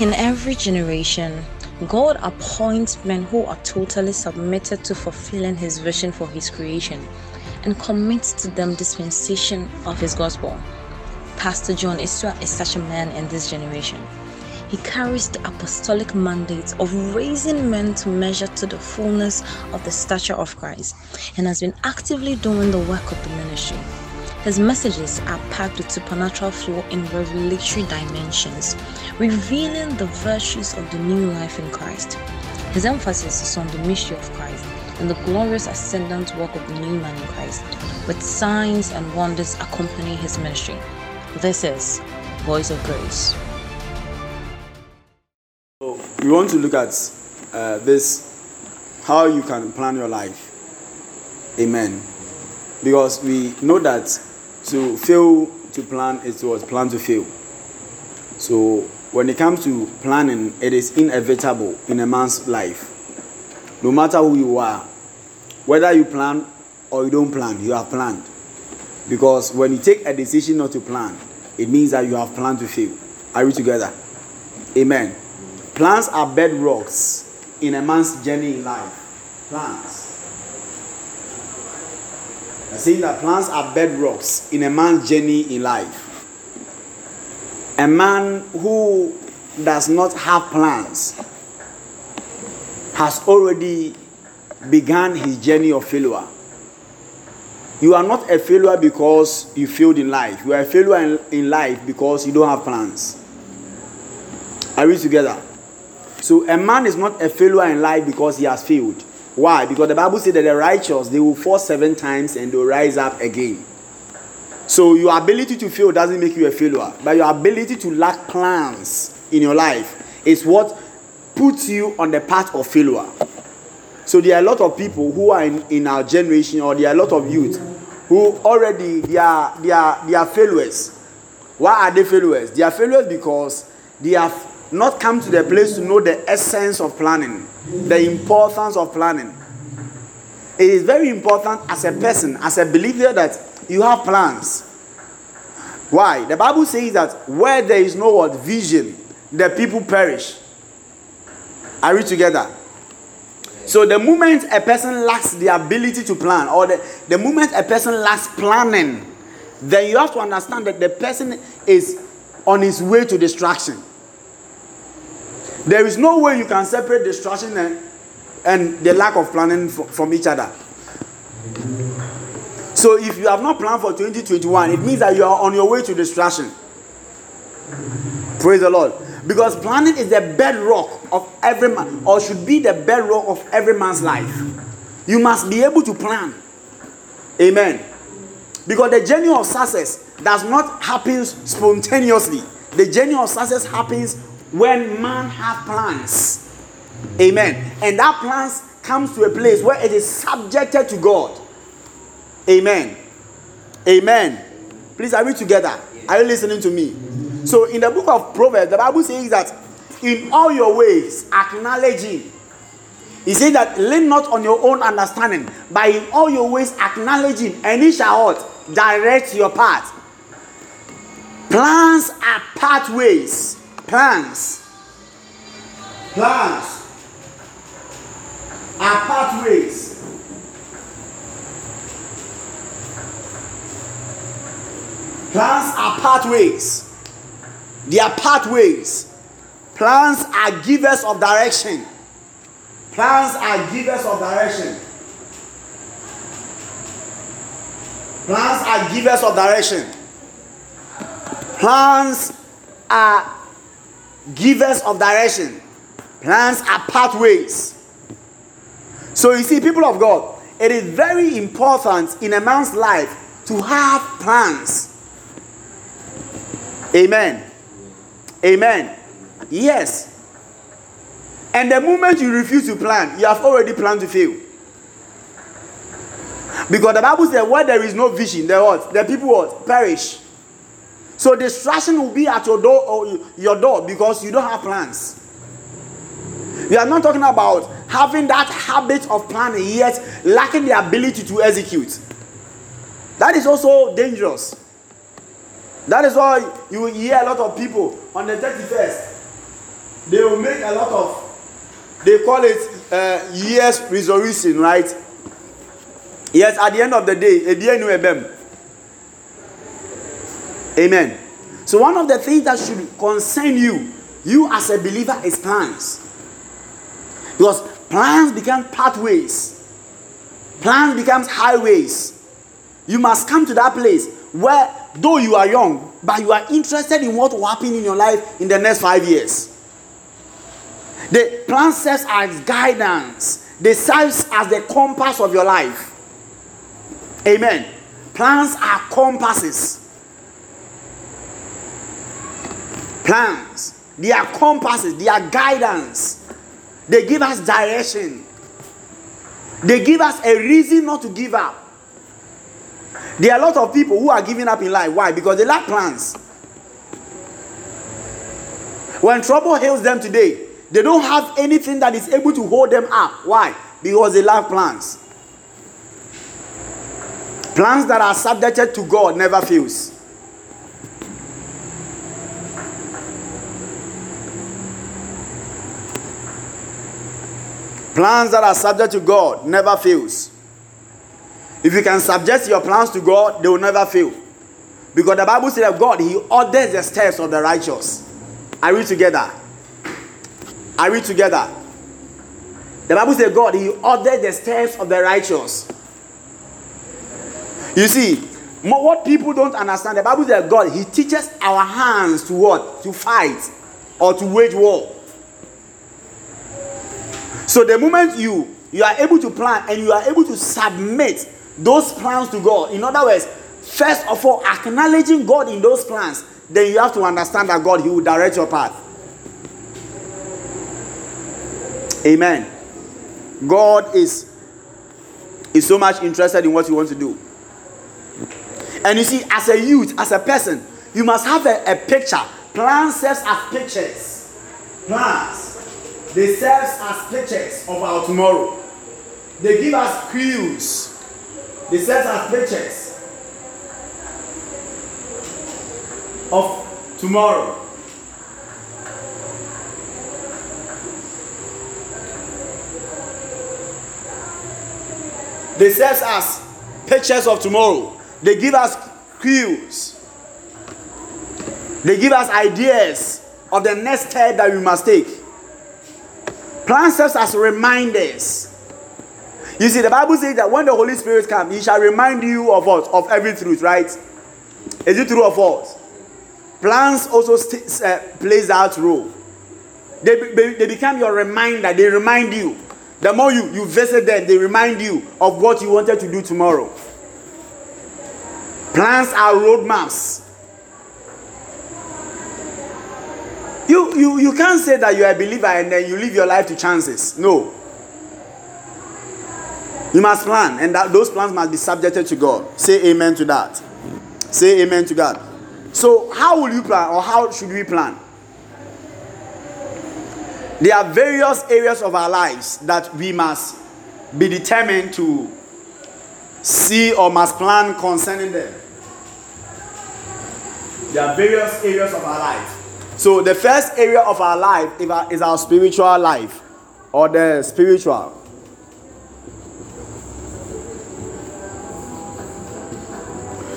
In every generation, God appoints men who are totally submitted to fulfilling His vision for His creation and commits to them dispensation of His gospel. Pastor John Isua is such a man in this generation. He carries the apostolic mandate of raising men to measure to the fullness of the stature of Christ and has been actively doing the work of the ministry. His messages are packed with supernatural flow in revelatory dimensions, revealing the virtues of the new life in Christ. His emphasis is on the mystery of Christ and the glorious ascendant work of the new man in Christ, with signs and wonders accompanying his ministry. This is Voice of Grace. So we want to look at uh, this how you can plan your life. Amen. Because we know that to fail to plan is to plan to fail. So when it comes to planning, it is inevitable in a man's life. No matter who you are, whether you plan or you don't plan, you have planned. Because when you take a decision not to plan, it means that you have planned to fail. Are we together? Amen. Plans are bedrocks in a man's journey in life. Plans. Saying that plans are bedrocks in a man's journey in life. A man who does not have plans has already begun his journey of failure. You are not a failure because you failed in life. You are a failure in, in life because you don't have plans. Are we together? So a man is not a failure in life because he has failed. Why? Because the Bible says that the righteous they will fall seven times and they'll rise up again. So your ability to fail doesn't make you a failure, but your ability to lack plans in your life is what puts you on the path of failure. So there are a lot of people who are in, in our generation, or there are a lot of youth who already they are they are they are failures. Why are they failures? They are failures because they have not come to the place to know the essence of planning, the importance of planning. It is very important as a person, as a believer, that you have plans. Why? The Bible says that where there is no what vision, the people perish. Are we together? So the moment a person lacks the ability to plan, or the, the moment a person lacks planning, then you have to understand that the person is on his way to destruction. There is no way you can separate destruction and, and the lack of planning from each other. So if you have not planned for 2021, it means that you are on your way to destruction. Praise the Lord. Because planning is the bedrock of every man, or should be the bedrock of every man's life. You must be able to plan. Amen. Because the journey of success does not happen spontaneously. The journey of success happens when man have plans. Amen. And that plans comes to a place where it is subjected to God. Amen. Amen. Please, are we together? Are you listening to me? So, in the book of Proverbs, the Bible says that in all your ways, acknowledging. He says that lean not on your own understanding, but in all your ways, acknowledging, and he shall what? Direct your path. Plans are pathways Plans. Plans are pathways. Plans are pathways. They are pathways. Plans are givers of direction. Plans are givers of direction. Plans are givers of direction. Plans are givers of direction. Plans are pathways. So you see, people of God, it is very important in a man's life to have plans. Amen. Amen. Yes. And the moment you refuse to plan, you have already planned to fail. Because the Bible says, where there is no vision, the what? The people what? Perish. So distraction will be at your door or your door because you don't have plans. We are not talking about having that habit of planning yet lacking the ability to execute. That is also dangerous. That is why you hear a lot of people on the 31st. they will make a lot of they call it uh, years resolution right yes at the end of the day amen so one of the things that should concern you you as a believer is plans because plans become pathways plans becomes highways you must come to that place where though you are young but you are interested in what will happen in your life in the next five years the plan serves as guidance. They serves as the compass of your life. Amen. Plans are compasses. Plans. They are compasses. They are guidance. They give us direction. They give us a reason not to give up. There are a lot of people who are giving up in life. Why? Because they lack plans. When trouble hails them today, they don't have anything that is able to hold them up. Why? Because they lack plans. Plans that are subjected to God never fails. Plans that are subject to God never fails. If you can subject your plans to God, they will never fail. Because the Bible says that God, He orders the steps of the righteous. Are we together? Are we together? The Bible says God, He orders the steps of the righteous. You see, what people don't understand, the Bible says God, He teaches our hands to what? To fight or to wage war. So the moment you you are able to plan and you are able to submit those plans to God, in other words, first of all, acknowledging God in those plans, then you have to understand that God, He will direct your path. Amen. God is is so much interested in what you want to do. And you see, as a youth, as a person, you must have a, a picture. Plans serve as pictures. Plans. They serve as pictures of our tomorrow. They give us clues. They serve as pictures of tomorrow. They serve us pictures of tomorrow. They give us clues. They give us ideas of the next step that we must take. Plans serve as reminders. You see, the Bible says that when the Holy Spirit comes, He shall remind you of what? Of every truth, right? Is it true or false? Plans also st- uh, plays that role. They, they, they become your reminder. They remind you the more you, you visit them, they remind you of what you wanted to do tomorrow. Plans are roadmaps. You, you, you can't say that you're a believer and then you live your life to chances. No. You must plan, and that those plans must be subjected to God. Say amen to that. Say amen to God. So, how will you plan, or how should we plan? There are various areas of our lives that we must be determined to see or must plan concerning them. There are various areas of our life. So, the first area of our life is our spiritual life or the spiritual.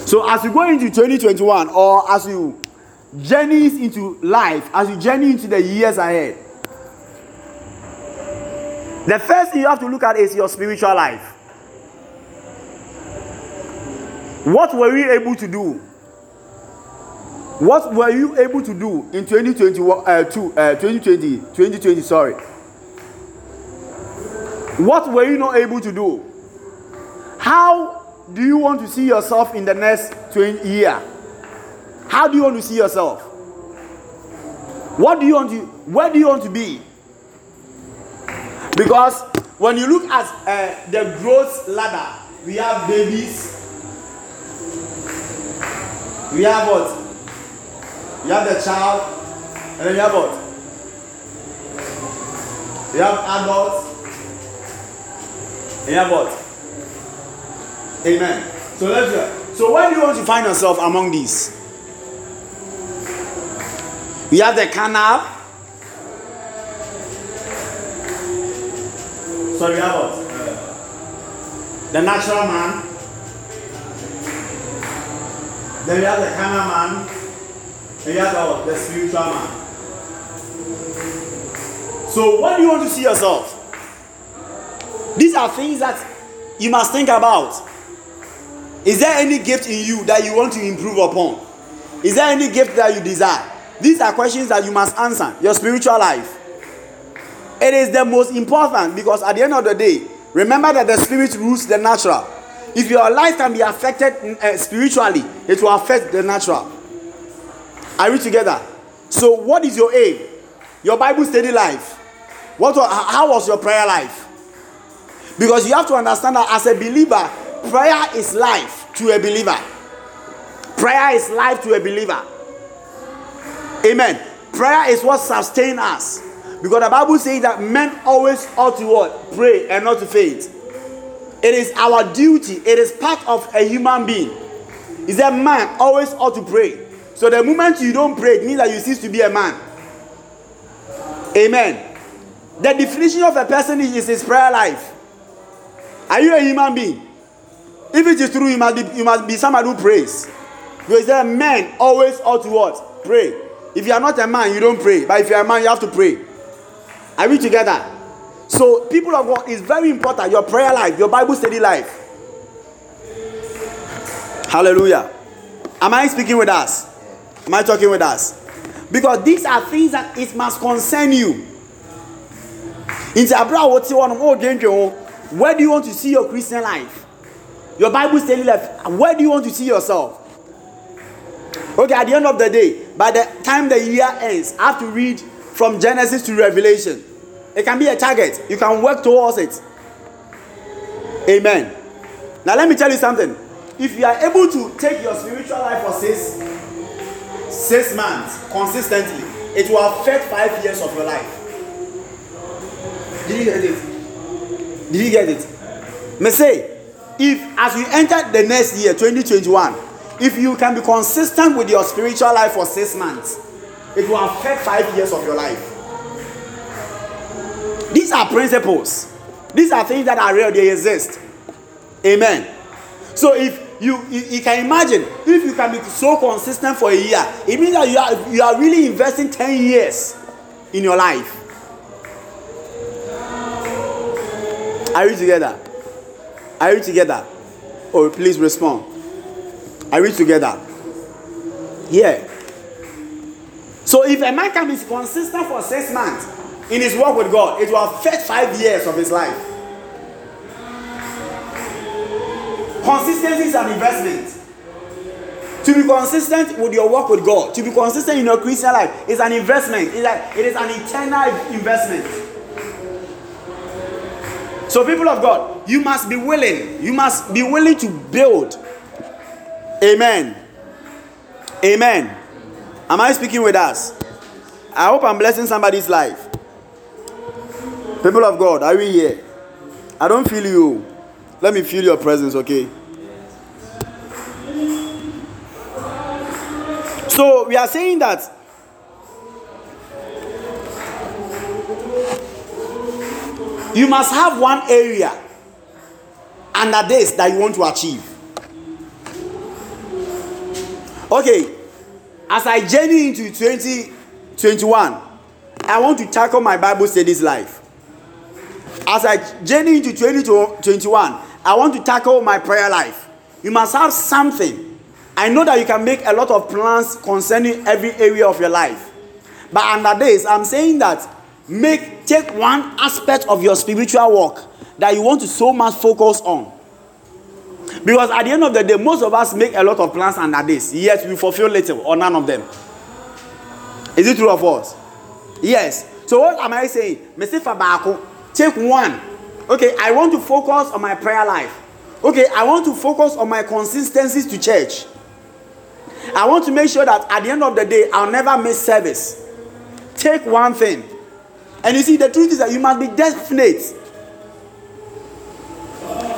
So, as you go into 2021 or as you journey into life, as you journey into the years ahead, the first thing you have to look at is your spiritual life. What were we able to do? What were you able to do in 2020, uh, two, uh, 2020, 2020, sorry. What were you not able to do? How do you want to see yourself in the next 20 year? How do you want to see yourself? What do you want to, where do you want to be? Because when you look at uh, the growth ladder, we have babies. We have what? You have the child, and then you have what? You have adults, and you have what? Amen. So let's go. So where do you want to find yourself among these? We have the carnal. Sorry, we have what? The natural man. Then we have the carnal man. Have the, spiritual man. So, what do you want to see yourself? These are things that you must think about. Is there any gift in you that you want to improve upon? Is there any gift that you desire? These are questions that you must answer. Your spiritual life. It is the most important because at the end of the day, remember that the spirit rules the natural. If your life can be affected uh, spiritually, it will affect the natural. Are we together? So, what is your aim? Your Bible study life. What? How was your prayer life? Because you have to understand that as a believer, prayer is life to a believer. Prayer is life to a believer. Amen. Prayer is what sustains us. Because the Bible says that men always ought to what? Pray and not to faint. It is our duty, it is part of a human being. Is that man always ought to pray. So the moment you don't pray, it means that you cease to be a man. Amen. The definition of a person is his prayer life. Are you a human being? If it is true, you must be, you must be somebody who prays. Because there men always ought to what? Pray. If you are not a man, you don't pray. But if you are a man, you have to pray. Are we together? So, people of God, it's very important. Your prayer life, your Bible study life. Hallelujah. Am I speaking with us? Am I talking with us? Because these are things that it must concern you. Where do you want to see your Christian life? Your Bible study life. Where do you want to see yourself? Okay, at the end of the day, by the time the year ends, I have to read from Genesis to Revelation. It can be a target. You can work towards it. Amen. Now, let me tell you something. If you are able to take your spiritual life for six, six months consistently, it will affect five years of your life. Did you get it? Did you get it? Me say, if as you enter the next year, 2021, if you can be consistent with your spiritual life for six months, it will affect five years of your life. These are principles. These are things that are real, they exist. Amen. So if you, you, you can imagine if you can be so consistent for a year, it means that you are you are really investing 10 years in your life. Are you together? Are you together? Oh, please respond. Are we together? Yeah. So if a man can be consistent for six months in his work with God, it will affect five years of his life. Consistency is an investment. To be consistent with your work with God, to be consistent in your Christian life, is an investment. It's like, it is an eternal investment. So, people of God, you must be willing. You must be willing to build. Amen. Amen. Am I speaking with us? I hope I'm blessing somebody's life. People of God, are we here? I don't feel you. Let me feel your presence, okay? So, we are saying that You must have one area under this that you want to achieve. Okay, as I journey into 2021, I want to tackle my Bible studies life. As I journey into 2021, I want to tackle my prayer life. You must have something. I know that you can make a lot of plans concerning every area of your life. But under this, I'm saying that make take one aspect of your spiritual work that you want to so much focus on. Because at the end of the day most of us make a lot of plans under this yet we fulfill little or none of them. Is it true of us? Yes. So what am i saying? Mr fabako take one. Okay i want to focus on my prayer life. Okay i want to focus on my consistencies to church i want to make sure that at the end of the day i'll never miss service take one thing And you see, the truth is that you must be definite.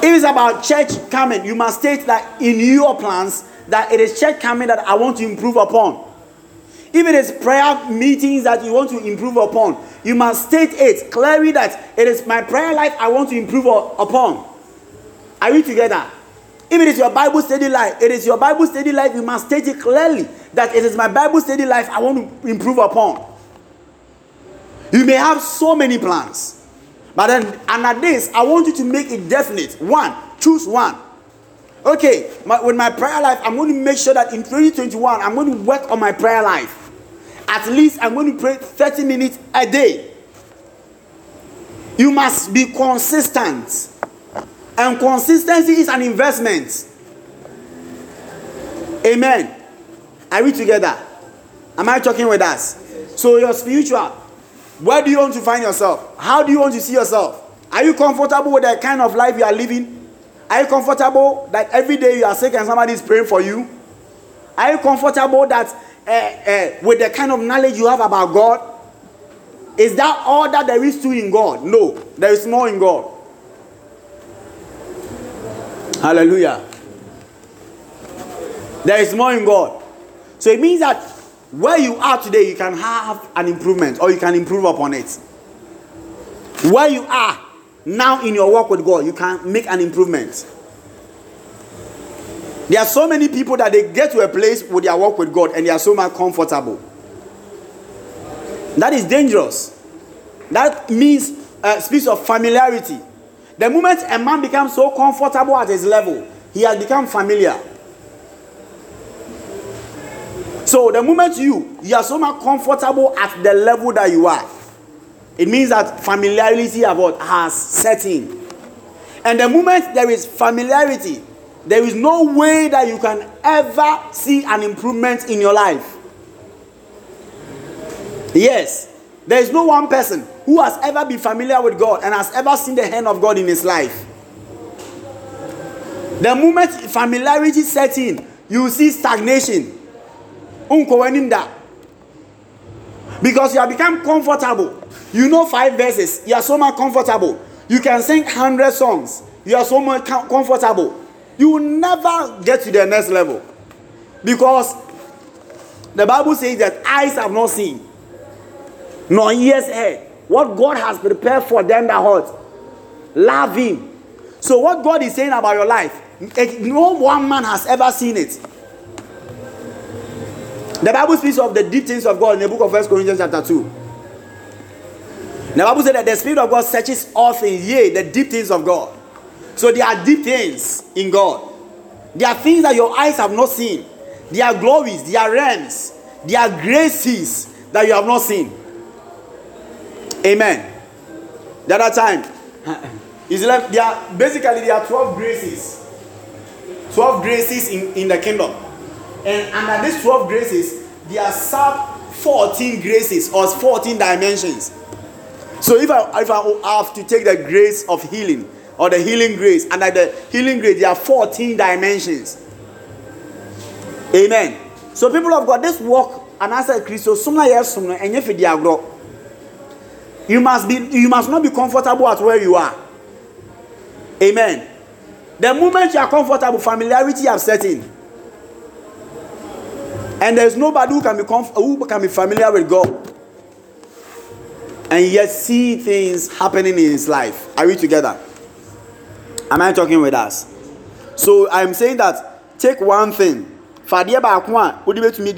If it's about church coming, you must state that in your plans that it is church coming that I want to improve upon. If it is prayer meetings that you want to improve upon, you must state it clearly that it is my prayer life I want to improve upon. Are we together? If it is your Bible study life, it is your Bible study life, you must state it clearly that it is my Bible study life I want to improve upon. You may have so many plans, but then under this, I want you to make it definite. One, choose one. Okay, my, with my prayer life, I'm going to make sure that in 2021, I'm going to work on my prayer life. At least I'm going to pray 30 minutes a day. You must be consistent. And consistency is an investment. Amen. Are we together? Am I talking with us? So, your spiritual, where do you want to find yourself? How do you want to see yourself? Are you comfortable with the kind of life you are living? Are you comfortable that every day you are sick and somebody is praying for you? Are you comfortable that uh, uh, with the kind of knowledge you have about God? Is that all that there is to in God? No, there is more in God. Hallelujah. There is more in God. So it means that where you are today, you can have an improvement or you can improve upon it. Where you are now in your work with God, you can make an improvement. There are so many people that they get to a place with their work with God and they are so much comfortable. That is dangerous. That means uh, speaks of familiarity. The moment a man becomes so comfortable at his level, he has become familiar. So the moment you you are so much comfortable at the level that you are, it means that familiarity about has set in. And the moment there is familiarity, there is no way that you can ever see an improvement in your life. Yes, there is no one person who has ever been familiar with God and has ever seen the hand of God in his life. The moment familiarity sets in, you see stagnation. Because you have become comfortable you know five verses. You are so much comfortable. You can sing hundred songs. You are so much comfortable. You will never get to the next level. Because the Bible says that eyes have not seen, nor ears heard what God has prepared for them that heart. Love Him. So, what God is saying about your life, no one man has ever seen it. The Bible speaks of the deep things of God in the book of First Corinthians, chapter 2. The Bible says that the Spirit of God searches all things, yea, the deep things of God. So there are deep things in God. There are things that your eyes have not seen. There are glories, there are realms, there are graces that you have not seen. Amen. The other time, is like there are basically there are 12 graces. 12 graces in, in the kingdom. And under these 12 graces, there are sub 14 graces or 14 dimensions. So if I if I have to take the grace of healing or the healing grace, like the healing grace, there are 14 dimensions. Amen. So people of God, this walk and answer Christo sooner yes sooner and if you you must be you must not be comfortable at where you are. Amen. The moment you are comfortable, familiarity has set in. And there's nobody who can be comf- who can be familiar with God and yet see things happening in his life. Are we together? Am I talking with us? So I'm saying that take one thing. Fadeɛ baako a wode bɛtumi